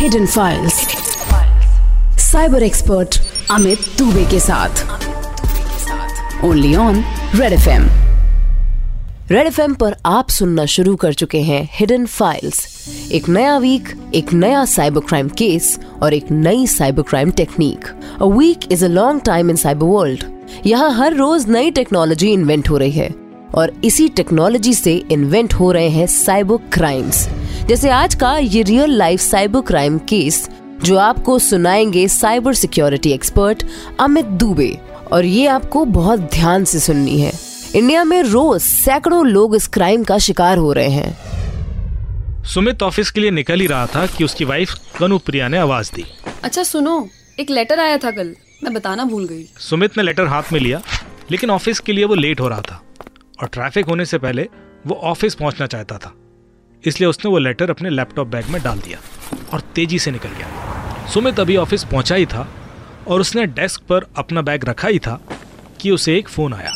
Hidden files cyber expert Amit Dubey के साथ. Only on Red F M Red F पर आप सुनना शुरू कर चुके हैं हिडन फाइल्स एक नया वीक एक नया साइबर क्राइम केस और एक नई cyber crime technique a week is a long time in cyber world यहाँ हर रोज नई टेक्नोलॉजी इन्वेंट हो रही है और इसी टेक्नोलॉजी से इन्वेंट हो रहे हैं साइबर क्राइम्स जैसे आज का ये real life cyber crime case जो आपको सुनाएँगे cyber security expert Amit Dubey. और ये आपको बहुत ध्यान से सुननी है। इंडिया में रोज सैकड़ों लोग इस क्राइम का शिकार हो रहे हैं। सुमित ऑफ़िस के लिए निकल ही रहा था कि उसकी वाइफ कनु प्रिया ने आवाज़ दी। अच्छा सुनो एक लेटर आया था कल। मैं बताना भूल गई। सुमित ने लेटर हाथ में लिया लेकिन ऑफ़िस के लिए वो लेट हो रहा था। और ट्रैफ़िक होने से पहले वो ऑफ़िस पहुँचना चाहता था। इसलिए उसने वो लेटर अपने लैपटॉप बैग में डाल दिया और तेज़ी से निकल गया। सुमित अभी ऑफ़िस पहुँचा ही था और उसने डेस्क पर अपना बैग रखा ही था कि उसे एक फ़ोन आया।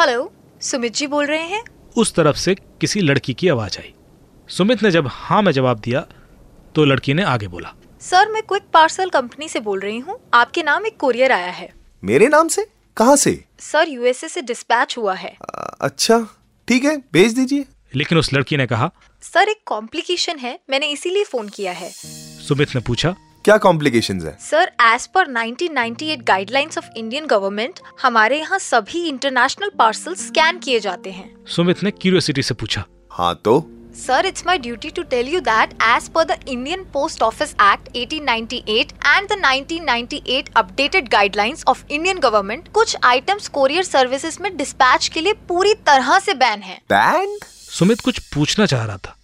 हेलो सुमित जी बोल रहे हैं? उस तरफ़ से किसी लड़की की आवाज़ आई। सुमित ने जब हाँ में जवाब दिया तो लड़की ने आगे बोला। सर मैं क्विक पार्सल कंपनी से बोल रही हूँ। आपके नाम एक कोरियर आया है। मेरे नाम से? कहाँ से? सर यूएसए से डिस्पैच हुआ है। आ, अच्छा ठीक है भेज दीजिए। लेकिन उस लड़की ने कहा सर एक कॉम्प्लिकेशन है मैंने इसीलिए फ़ोन किया है. सुमित ने पूछा क्या कॉम्प्लिकेशन है? Sir as per 1998 guidelines of Indian government हमारे यहाँ सभी इंटरनेशनल पार्सल स्कैन किए जाते हैं. सुमित ने क्यूरियोसिटी से पूछा हाँ तो? Sir, it's my duty to tell you that as per the Indian Post Office Act 1898 and the 1998 updated guidelines of Indian government, कुछ आइटम्स कोरियर सर्विसेज़ में डिस्पैच के लिए पूरी तरह से बैन है. बैन सुमित कुछ पूछना चाह रहा था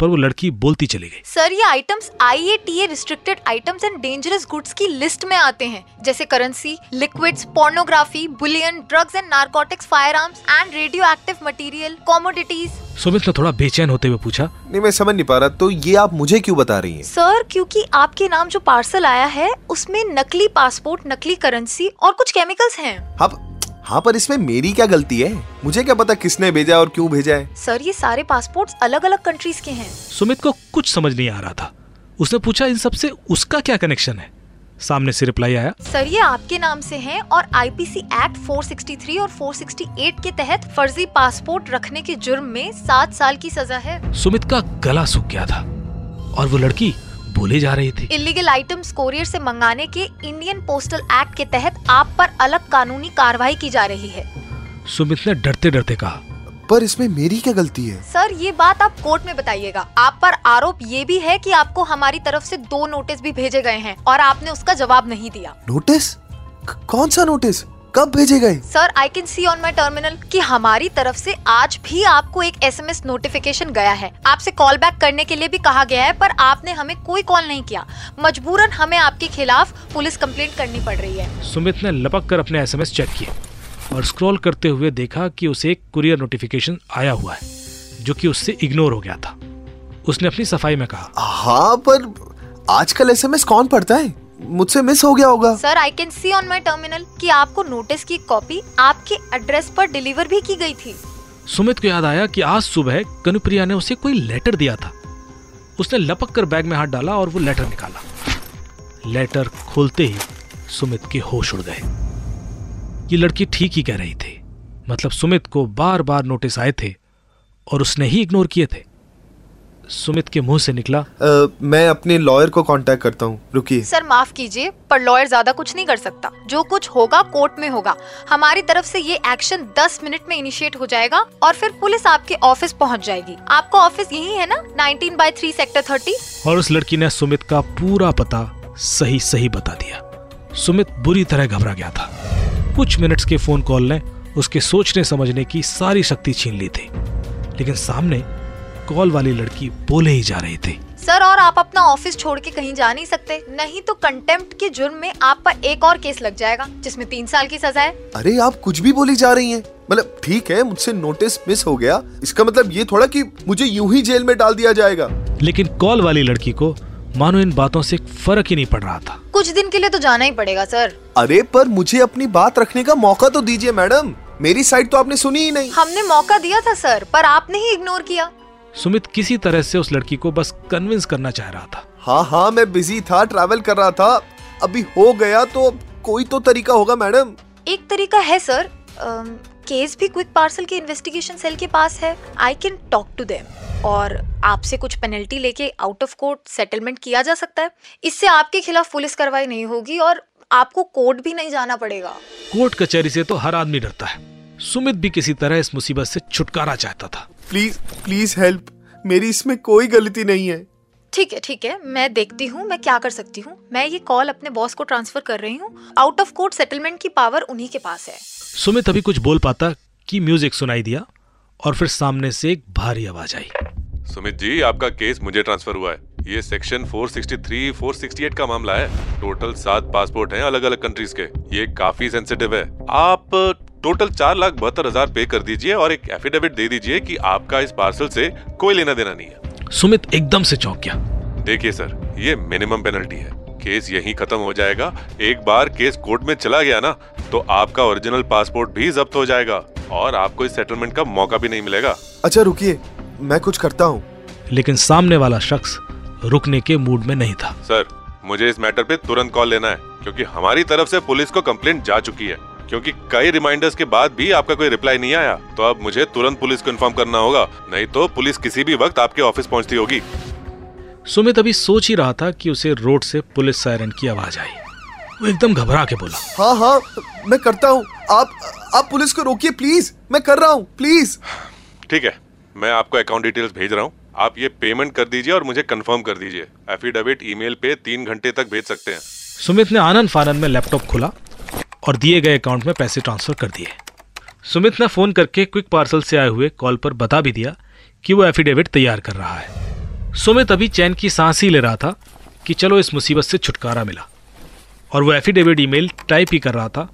पर वो लड़की बोलती चली गई। सर ये items I A T A restricted items and dangerous goods की लिस्ट में आते हैं जैसे currency liquids pornography bullion drugs and narcotics fire arms and radio active material commodities Sumit ने थोड़ा बेचैन होते हुए पूछा नहीं मैं समझ नहीं पा रहा तो ये आप मुझे क्यों बता रही हैं? सर क्योंकि आपके नाम जो पार्सल आया है उसमें नकली पासपोर्ट नकली करेंसी और कुछ केमिकल्स हैं। अब हाँ पर इसमें मेरी क्या गलती है? मुझे क्या पता किसने भेजा और क्यों भेजा है? सर ये सारे पासपोर्ट्स अलग अलग कंट्रीज़ के हैं। सुमित को कुछ समझ नहीं आ रहा था। उसने पूछा इन सबसे उसका क्या कनेक्शन है? सामने से रिप्लाई आया। सर ये आपके नाम से हैं और आईपीसी एक्ट 463 और 468 के तहत फर्जी पासपोर्ट रखने के जुर्म में सात साल की सजा है। सुमित का गला सूख गया था और वो लड़की बोले जा रही थी। इलीगल आइटम्स कोरियर से मंगाने के इंडियन पोस्टल एक्ट के तहत आप पर अलग कानूनी कार्रवाई की जा रही है। सुमित ने डरते डरते कहा। पर इसमें मेरी क्या गलती है? सर ये बात आप कोर्ट में बताइएगा। आप पर आरोप ये भी है कि आपको हमारी तरफ़ से दो नोटिस भी भेजे गए हैं और आपने उसका जवाब नहीं दिया। नोटिस कौन सा नोटिस कब भेजे गए? Sir I can see on my terminal कि हमारी तरफ़ से आज भी आपको एक एसएमएस नोटिफिकेशन गया है। आपसे कॉल बैक करने के लिए भी कहा गया है पर आपने हमें कोई कॉल नहीं किया। मजबूरन हमें आपके खिलाफ पुलिस कंप्लेंट करनी पड़ रही है। सुमित ने लपक कर अपने एसएमएस चेक किए और स्क्रॉल करते हुए देखा कि उसे एक कुरियर नोटिफिकेशन आया हुआ है जो कि उससे इग्नोर हो गया था। उसने अपनी सफ़ाई में कहा हाँ पर आजकल एसएमएस कौन पढ़ता है? मुझसे मिस हो गया होगा। Sir I can see on my terminal कि आपको नोटिस की कॉपी आपके एड्रेस पर डिलीवर भी की गई थी। सुमित को याद आया कि आज सुबह कनुप्रिया ने उसे कोई लेटर दिया था। उसने लपक कर बैग में हाथ डाला और वो लेटर निकाला। लेटर खोलते ही सुमित के होश उड़ गए। ये लड़की ठीक ही कह रही थी। मतलब सुमित को बार बार नोटिस आए थे और उसने ही इग्नोर किए थे। सुमित के मुँह से निकला। आ, मैं अपने लॉयर को कांटेक्ट करता हूँ। रुकिए। सर माफ़ कीजिए पर लॉयर ज़्यादा कुछ नहीं कर सकता। जो कुछ होगा कोर्ट में होगा। हमारी तरफ़ से ये एक्शन 10 मिनट में इनिशिएट हो जाएगा और फिर पुलिस आपके ऑफ़िस पहुँच जाएगी। आपका ऑफ़िस यही है ना? 19 बाई थ्री सेक्टर 30 और उस लड़की ने सुमित का पूरा पता सही सही बता दिया। सुमित बुरी तरह घबरा गया था। कुछ मिनट्स के फ़ोन कॉल ने उसके सोचने समझने की सारी शक्ति छीन ली थी। लेकिन सामने कॉल वाली लड़की बोले ही जा रही थी। सर और आप अपना ऑफ़िस छोड़ के कहीं जा नहीं सकते। नहीं तो कंटेम्प्ट के जुर्म में आप पर एक और केस लग जाएगा जिसमें तीन साल की सजा है। अरे आप कुछ भी बोली जा रही हैं। मतलब ठीक है मुझसे नोटिस मिस हो गया। इसका मतलब ये थोड़ा कि मुझे यूँ ही जेल में डाल दिया जाएगा। लेकिन कॉल वाली लड़की को मानो इन बातों से फ़र्क ही नहीं पड़ रहा था। कुछ दिन के लिए तो जाना ही पड़ेगा सर। अरे पर मुझे अपनी बात रखने का मौका तो दीजिए मैडम। मेरी साइड तो आपने सुनी ही नहीं। हमने मौका दिया था सर पर आपने ही इग्नोर किया। सुमित किसी तरह से उस लड़की को बस कन्विंस करना चाह रहा था। हाँ हाँ मैं बिज़ी था ट्रैवल कर रहा था। अभी हो गया तो कोई तो तरीका होगा मैडम। एक तरीका है सर। केस भी क्विक पार्सल के इन्वेस्टिगेशन सेल के पास है। I can talk to them और आपसे कुछ पेनल्टी लेके आउट ऑफ़ कोर्ट सेटलमेंट किया जा सकता है। इससे आपके खिलाफ पुलिस कार्रवाई नहीं होगी और आपको कोर्ट भी नहीं जाना पड़ेगा। कोर्ट कचहरी से तो हर आदमी डरता है। सुमित भी किसी तरह इस मुसीबत से छुटकारा चाहता था। प्लीज़ प्लीज़ हेल्प मेरी इसमें कोई गलती नहीं है। ठीक है ठीक है। मैं देखती हूँ मैं क्या कर सकती हूँ। मैं ये कॉल अपने बॉस को ट्रांसफ़र कर रही हूँ। आउट ऑफ़ कोर्ट सेटलमेंट की पावर उन्हीं के पास है। सुमित अभी कुछ बोल पाता कि म्यूज़िक सुनाई दिया और फिर सामने से एक भारी आवाज़ आई। सुमित जी आपका केस मुझे ट्रांसफ़र हुआ है। ये सेक्शन 463, 468 का मामला है। टोटल सात पासपोर्ट हैं अलग अलग कंट्रीज़ के। ये काफ़ी सेंसिटिव है। आप टोटल चार लाख बहत्तर हज़ार पे कर दीजिए और एक एफिडेविट दे दीजिए कि आपका इस पार्सल से कोई लेना देना नहीं है। सुमित एकदम से चौंक गया। देखिए सर ये मिनिमम पेनल्टी है। केस यहीं खत्म हो जाएगा। एक बार केस कोर्ट में चला गया ना तो आपका ओरिजिनल पासपोर्ट भी जब्त हो जाएगा और आपको इस सेटलमेंट का मौका भी नहीं मिलेगा। अच्छा रुकिए। मैं कुछ करता हूँ। लेकिन सामने वाला शख्स रुकने के मूड में नहीं था। सर मुझे इस मैटर पे तुरंत कॉल लेना है क्योंकि हमारी तरफ़ से पुलिस को कंप्लेंट जा चुकी है। क्योंकि कई रिमाइंडर्स के बाद भी आपका कोई रिप्लाई नहीं आया। तो अब मुझे तुरंत पुलिस को इन्फॉर्म करना होगा। नहीं तो पुलिस किसी भी वक्त आपके ऑफ़िस पहुँचती होगी। सुमित अभी सोच ही रहा था कि उसे रोड से पुलिस सायरन की आवाज़ आई। वो एकदम घबरा के बोला। हाँ हाँ मैं करता हूँ। आप आप पुलिस को रोकिए प्लीज़ मैं कर रहा हूँ प्लीज़ ठीक है मैं आपको अकाउंट डिटेल्स भेज रहा हूँ। आप ये पेमेंट कर दीजिए और मुझे कंफर्म कर दीजिए। एफिडेविट ईमेल पे तीन घंटे तक भेज सकते हैं। सुमित ने आनंद फानंद में लैपटॉप खोला। और दिए गए अकाउंट में पैसे ट्रांसफ़र कर दिए। सुमित ने फ़ोन करके क्विक पार्सल से आए हुए कॉल पर बता भी दिया कि वो एफिडेविट तैयार कर रहा है। सुमित अभी चैन की सांस ही ले रहा था कि चलो इस मुसीबत से छुटकारा मिला। और वो एफिडेविट ईमेल टाइप ही कर रहा था,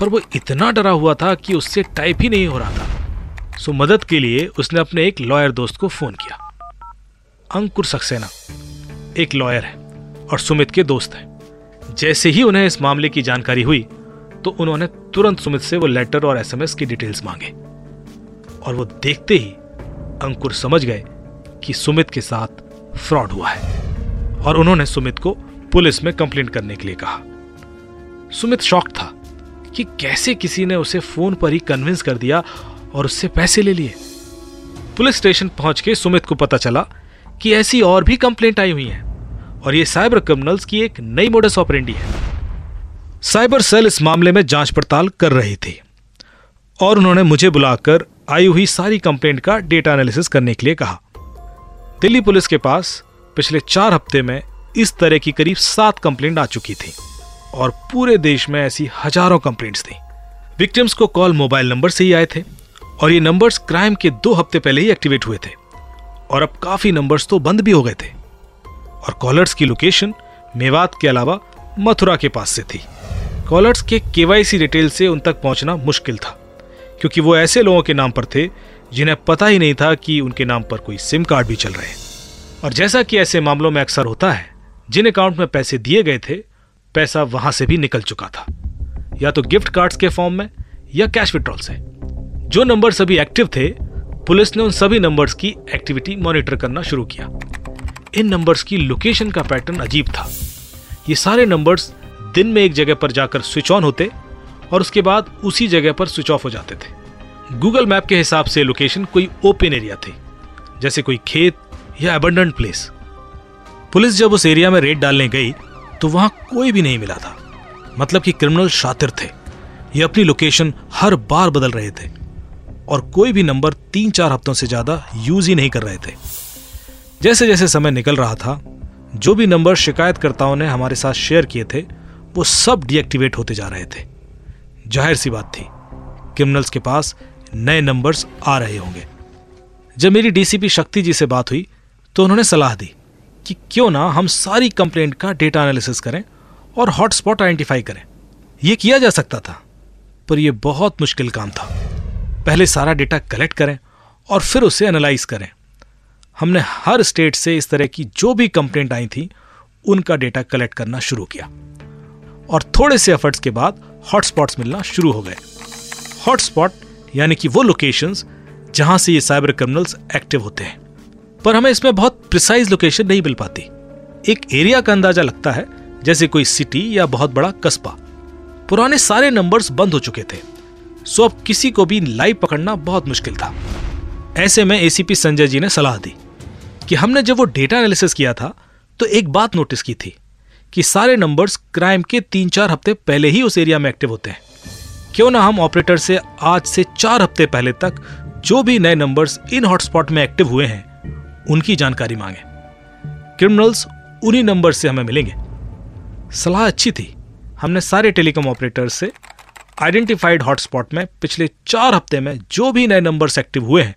पर वो इतना डरा हुआ था कि उससे टाइप ही नहीं हो रहा था। सो मदद के लिए उसने अपने एक लॉयर दोस्त को फ़ोन किया। अंकुर सक्सेना, एक लॉयर है और सुमित के दोस्त हैं। जैसे ही उन्हें इस मामले की जानकारी हुई तो उन्होंने तुरंत सुमित से वो लेटर और एसएमएस की डिटेल्स मांगे। और वो देखते ही अंकुर समझ गए कि सुमित के साथ फ्रॉड हुआ है। और उन्होंने सुमित को पुलिस में कंप्लेंट करने के लिए कहा। सुमित शॉक था कि कैसे किसी ने उसे फ़ोन पर ही कन्विंस कर दिया और उससे पैसे ले लिए। पुलिस स्टेशन पहुँच के सुमित को पता चला कि ऐसी और भी कंप्लेंट आई हुई हैं और ये साइबर क्रिमिनल्स की एक नई मोडस ऑपरेंडी है। साइबर सेल इस मामले में जाँच पड़ताल कर रही थी और उन्होंने मुझे बुलाकर आई हुई सारी कंप्लेंट का डेटा एनालिसिस करने के लिए कहा। दिल्ली पुलिस के पास पिछले चार हफ़्ते में इस तरह की करीब सात कंप्लेंट आ चुकी थी और पूरे देश में ऐसी हज़ारों कंप्लेंट्स थी। विक्टिम्स को कॉल मोबाइल नंबर से ही आए थे और ये नंबर्स क्राइम के दो हफ़्ते पहले ही एक्टिवेट हुए थे और अब काफ़ी नंबर्स तो बंद भी हो गए थे। और कॉलर्स की लोकेशन मेवात के अलावा मथुरा के पास से थी। कॉलर्स के केवाईसी डिटेल से उन तक पहुँचना मुश्किल था, क्योंकि वो ऐसे लोगों के नाम पर थे जिन्हें पता ही नहीं था कि उनके नाम पर कोई सिम कार्ड भी चल रहे हैं। और जैसा कि ऐसे मामलों में अक्सर होता है, जिन अकाउंट में पैसे दिए गए थे, पैसा वहाँ से भी निकल चुका था। या तो गिफ्ट कार्ड्स के फॉर्म में, या कैश विड्रॉल से। जो नंबर सभी एक्टिव थे, पुलिस ने उन सभी नंबर्स की एक्टिविटी मॉनिटर करना शुरू किया। इन नंबर्स की लोकेशन का पैटर्न अजीब था। ये सारे नंबर्स दिन में एक जगह पर जाकर स्विच ऑन होते और उसके बाद उसी जगह पर स्विच ऑफ़ हो जाते थे। गूगल मैप के हिसाब से लोकेशन कोई ओपन एरिया थी, जैसे कोई खेत या अबंडेंट प्लेस पुलिस जब उस एरिया में रेड डालने गई तो वहाँ कोई भी नहीं मिला था। मतलब कि क्रिमिनल शातिर थे। ये अपनी लोकेशन हर बार बदल रहे थे और कोई भी नंबर तीन चार हफ्तों से ज़्यादा यूज़ ही नहीं कर रहे थे। जैसे जैसे समय निकल रहा था, जो भी नंबर शिकायतकर्ताओं ने हमारे साथ शेयर किए थे वो सब डीएक्टिवेट होते जा रहे थे। ज़ाहिर सी बात थी क्रिमिनल्स के पास नए नंबर्स आ रहे होंगे। जब मेरी डीसीपी शक्ति जी से बात हुई तो उन्होंने सलाह दी कि क्यों ना हम सारी कंप्लेंट का डेटा एनालिसिस करें और हॉटस्पॉट आइडेंटिफाई करें। यह किया जा सकता था, पर यह बहुत मुश्किल काम था। पहले सारा डेटा कलेक्ट करें और फिर उसे एनालाइज करें। हमने हर स्टेट से इस तरह की जो भी कंप्लेंट आई थी, उनका डेटा कलेक्ट करना शुरू किया। और थोड़े से एफर्ट्स के बाद हॉटस्पॉट्स मिलना शुरू हो गए। हॉटस्पॉट यानी कि वो लोकेशंस जहाँ से ये साइबर क्रिमिनल्स एक्टिव होते हैं। पर हमें इसमें बहुत प्रिसाइज लोकेशन नहीं मिल पाती। एक एरिया का अंदाज़ा लगता है, जैसे कोई सिटी या बहुत बड़ा कस्बा। पुराने सारे नंबर्स बंद हो चुके थे। सो अब किसी को भी लाइव पकड़ना बहुत मुश्किल था। ऐसे में एसीपी संजय जी ने सलाह दी कि हमने जब वो डेटा एनालिसिस किया था तो एक बात नोटिस की थी। कि सारे नंबर्स क्राइम के तीन चार हफ़्ते पहले ही उस एरिया में एक्टिव होते हैं। क्यों ना हम ऑपरेटर से आज से चार हफ़्ते पहले तक जो भी नए नंबर्स इन हॉटस्पॉट में एक्टिव हुए हैं, उनकी जानकारी मांगे। क्रिमिनल्स उन्हीं नंबर से हमें मिलेंगे। सलाह अच्छी थी। हमने सारे टेलीकॉम ऑपरेटर से आइडेंटिफाइड हॉटस्पॉट में पिछले चार हफ़्ते में जो भी नए नंबर्स एक्टिव हुए हैं,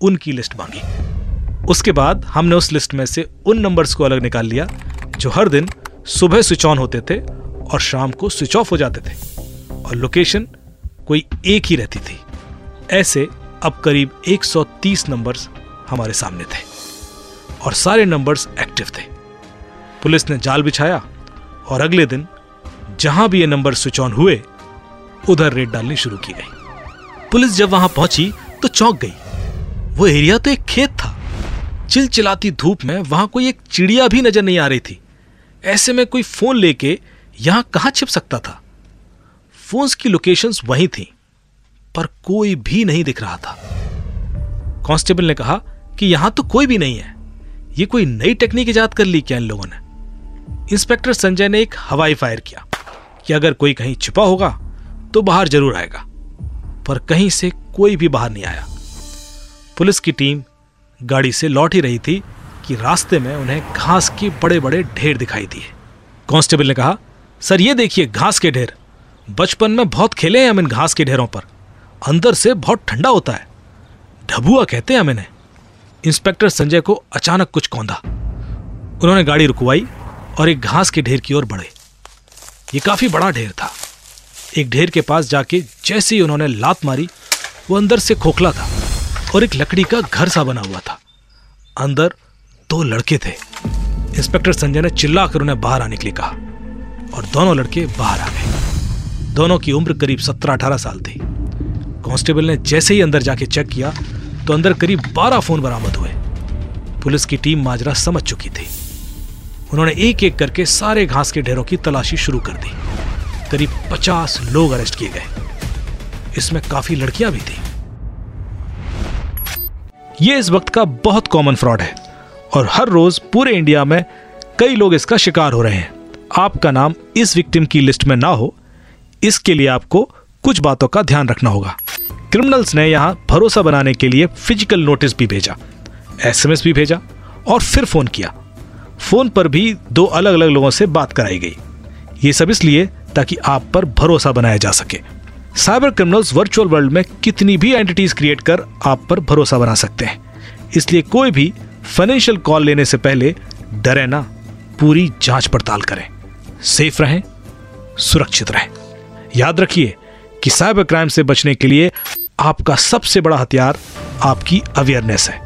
उनकी लिस्ट मांगी। उसके बाद हमने उस लिस्ट में से उन नंबर्स को अलग निकाल लिया, जो हर दिन सुबह स्विच ऑन होते थे और शाम को स्विच ऑफ़ हो जाते थे। और लोकेशन कोई एक ही रहती थी। ऐसे अब करीब 130 नंबर्स हमारे सामने थे और सारे नंबर्स एक्टिव थे। पुलिस ने जाल बिछाया और अगले दिन जहाँ भी ये नंबर स्विच ऑन हुए, उधर रेड डालनी शुरू की गई। पुलिस जब वहाँ पहुँची तो चौंक गई। वो एरिया तो एक खेत था। चिलचिलाती धूप में वहाँ कोई एक चिड़िया भी नज़र नहीं आ रही थी। ऐसे में कोई फ़ोन लेके यहाँ कहाँ छिप सकता था? फोन्स की लोकेशंस वहीं थी, पर कोई भी नहीं दिख रहा था। कांस्टेबल ने कहा कि यहाँ तो कोई भी नहीं है। ये कोई नई टेक्निक ईजाद कर ली क्या इन लोगों ने? इंस्पेक्टर संजय ने एक हवाई फायर किया कि अगर कोई कहीं छिपा होगा तो बाहर ज़रूर आएगा, पर कहीं से कोई भी बाहर नहीं आया। पुलिस की टीम गाड़ी से लौट ही रही थी कि रास्ते में उन्हें घास के बड़े बड़े ढेर दिखाई दिए। कांस्टेबल ने कहा, सर, ये देखिए, घास के ढेर। बचपन में बहुत खेले हैं हम इन घास के ढेरों पर। अंदर से बहुत ठंडा होता है। ढबुआ कहते हैं हम इन्हें। इंस्पेक्टर संजय को अचानक कुछ कौंधा। उन्होंने गाड़ी रुकवाई और एक घास के ढेर की ओर बढ़े। ये काफ़ी बड़ा ढेर था। एक ढेर के पास जाके जैसे ही उन्होंने लात मारी, वो अंदर से खोखला था और एक लकड़ी का घर सा बना हुआ था। अंदर दो लड़के थे। इंस्पेक्टर संजय ने चिल्लाकर उन्हें बाहर आने के लिए कहा और दोनों लड़के बाहर आ गए। दोनों की उम्र करीब सत्रह अठारह साल थी। कांस्टेबल ने जैसे ही अंदर जाके चेक किया तो अंदर करीब बारह फ़ोन बरामद हुए। पुलिस की टीम माजरा समझ चुकी थी। उन्होंने एक एक करके सारे घास के ढेरों की तलाशी शुरू कर दी। करीब पचास लोग अरेस्ट किए गए। इसमें काफ़ी लड़कियाँ भी थी। यह इस वक्त का बहुत कॉमन फ्रॉड है। और हर रोज पूरे इंडिया में कई लोग इसका शिकार हो रहे हैं। आपका नाम इस विक्टिम की लिस्ट में ना हो। इसके लिए आपको कुछ बातों का ध्यान रखना होगा। क्रिमिनल्स ने यहाँ भरोसा बनाने के लिए फ़िज़िकल नोटिस भी भेजा एसएमएस भी भेजा और फिर फ़ोन किया। फ़ोन पर भी दो अलग अलग लोगों से बात कराई गई। ये सब इसलिए ताकि आप पर भरोसा बनाया जा सके। साइबर क्रिमिनल्स वर्चुअल वर्ल्ड में कितनी भी एंटिटीज क्रिएट कर आप पर भरोसा बना सकते हैं। इसलिए कोई भी फाइनेंशियल कॉल लेने से पहले डरे ना, पूरी जाँच पड़ताल करें। सेफ़ रहें, सुरक्षित रहें। याद रखिए कि साइबर क्राइम से बचने के लिए आपका सबसे बड़ा हथियार आपकी अवेयरनेस है।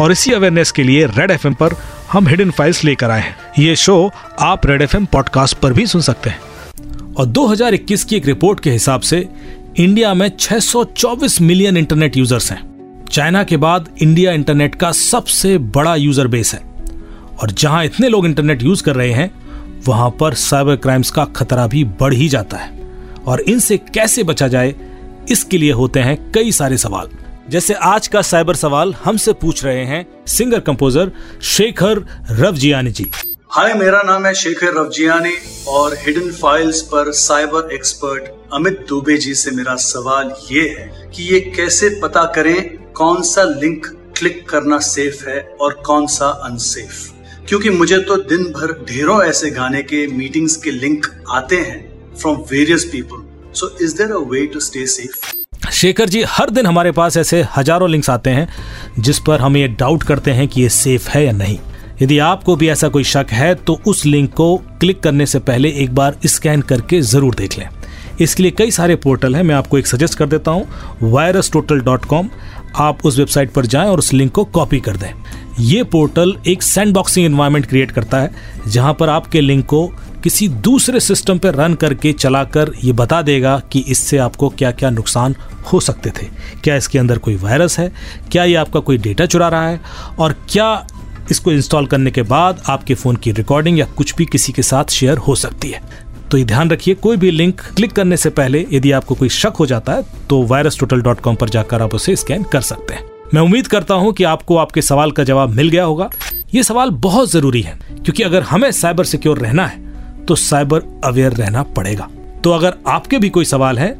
और इसी अवेयरनेस के लिए रेड एफएम पर हम हिडन फाइल्स लेकर आए हैं। ये शो आप रेड एफएम पॉडकास्ट पर भी सुन सकते हैं। और 2021 की एक रिपोर्ट के हिसाब से इंडिया में 624 मिलियन इंटरनेट यूज़र्स हैं। चाइना के बाद इंडिया इंटरनेट का सबसे बड़ा यूज़र बेस है। और जहाँ इतने लोग इंटरनेट यूज़ कर रहे हैं, वहाँ पर साइबर क्राइम्स का खतरा भी बढ़ ही जाता है। और इनसे कैसे बचा जाए, इसके लिए होते हैं कई सारे सवाल। जैसे आज का साइबर सवाल हमसे पूछ रहे हैं singer composer Shekhar Ravjiani ji. Hi, मेरा नाम है शेखर रवजियानी और हिडन फाइल्स पर साइबर एक्सपर्ट अमित दुबे जी से मेरा सवाल ये है कि ये कैसे पता करें कौन सा लिंक क्लिक करना सेफ़ है और कौन सा अनसेफ क्योंकि मुझे तो दिन भर ढेरों ऐसे गाने के मीटिंग्स के लिंक आते हैं from various people so is there a way to stay safe Shekhar ji, हर दिन हमारे पास ऐसे हज़ारों लिंक्स आते हैं जिस पर हम ये डाउट करते हैं कि ये सेफ़ है या नहीं। यदि आपको भी ऐसा कोई शक है तो उस लिंक को क्लिक करने से पहले एक बार स्कैन करके ज़रूर देख लें। इसके लिए कई सारे पोर्टल हैं, मैं आपको एक सजेस्ट कर देता हूँ वायरस टोटल डॉट कॉम आप उस वेबसाइट पर जाएँ और उस लिंक को कॉपी कर दें। ये पोर्टल एक सैंड बॉक्सिंग क्रिएट करता है, जहाँ पर आपके लिंक को किसी दूसरे सिस्टम पर रन करके चलाकर ये बता देगा कि इससे आपको क्या क्या नुकसान हो सकते थे। क्या इसके अंदर कोई वायरस है? क्या ये आपका कोई डेटा चुरा रहा है? और क्या इसको इंस्टॉल करने के बाद आपके फ़ोन की रिकॉर्डिंग या कुछ भी किसी के साथ शेयर हो सकती है। तो ये ध्यान रखिए, कोई भी लिंक क्लिक करने से पहले यदि आपको कोई शक हो जाता है तो वायरस टोटल डॉट कॉम पर जाकर आप उसे स्कैन कर सकते हैं। मैं उम्मीद करता हूँ कि आपको आपके सवाल का जवाब मिल गया होगा। ये सवाल बहुत ज़रूरी है, क्योंकि अगर हमें साइबर सिक्योर रहना है तो साइबर अवेयर रहना पड़ेगा। तो अगर आपके भी कोई सवाल है,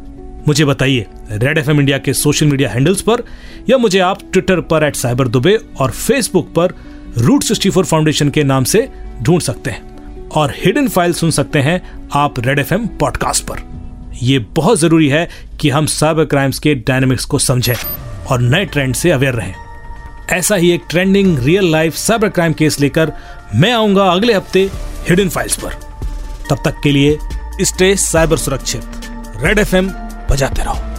मुझे बताइए रेड एफएम इंडिया के सोशल मीडिया हैंडल्स पर, या मुझे आप ट्विटर पर एट साइबर दुबे और फेसबुक पर रूट सिक्सटी फाउंडेशन के नाम से ढूंढ सकते हैं। और हिडन फ़ाइल सुन सकते हैं आप रेड एफएम पॉडकास्ट पर। यह बहुत ज़रूरी है कि हम साइबर क्राइम्स के डायनेमिक्स को समझें और नए ट्रेंड से अवेयर रहें। ऐसा ही एक trending real life cyber crime case लेकर मैं आऊँगा अगले हफ़्ते हिडन फाइल्स पर। तब तक के लिए स्टे साइबर सुरक्षित। रेड एफएम बजाते रहो।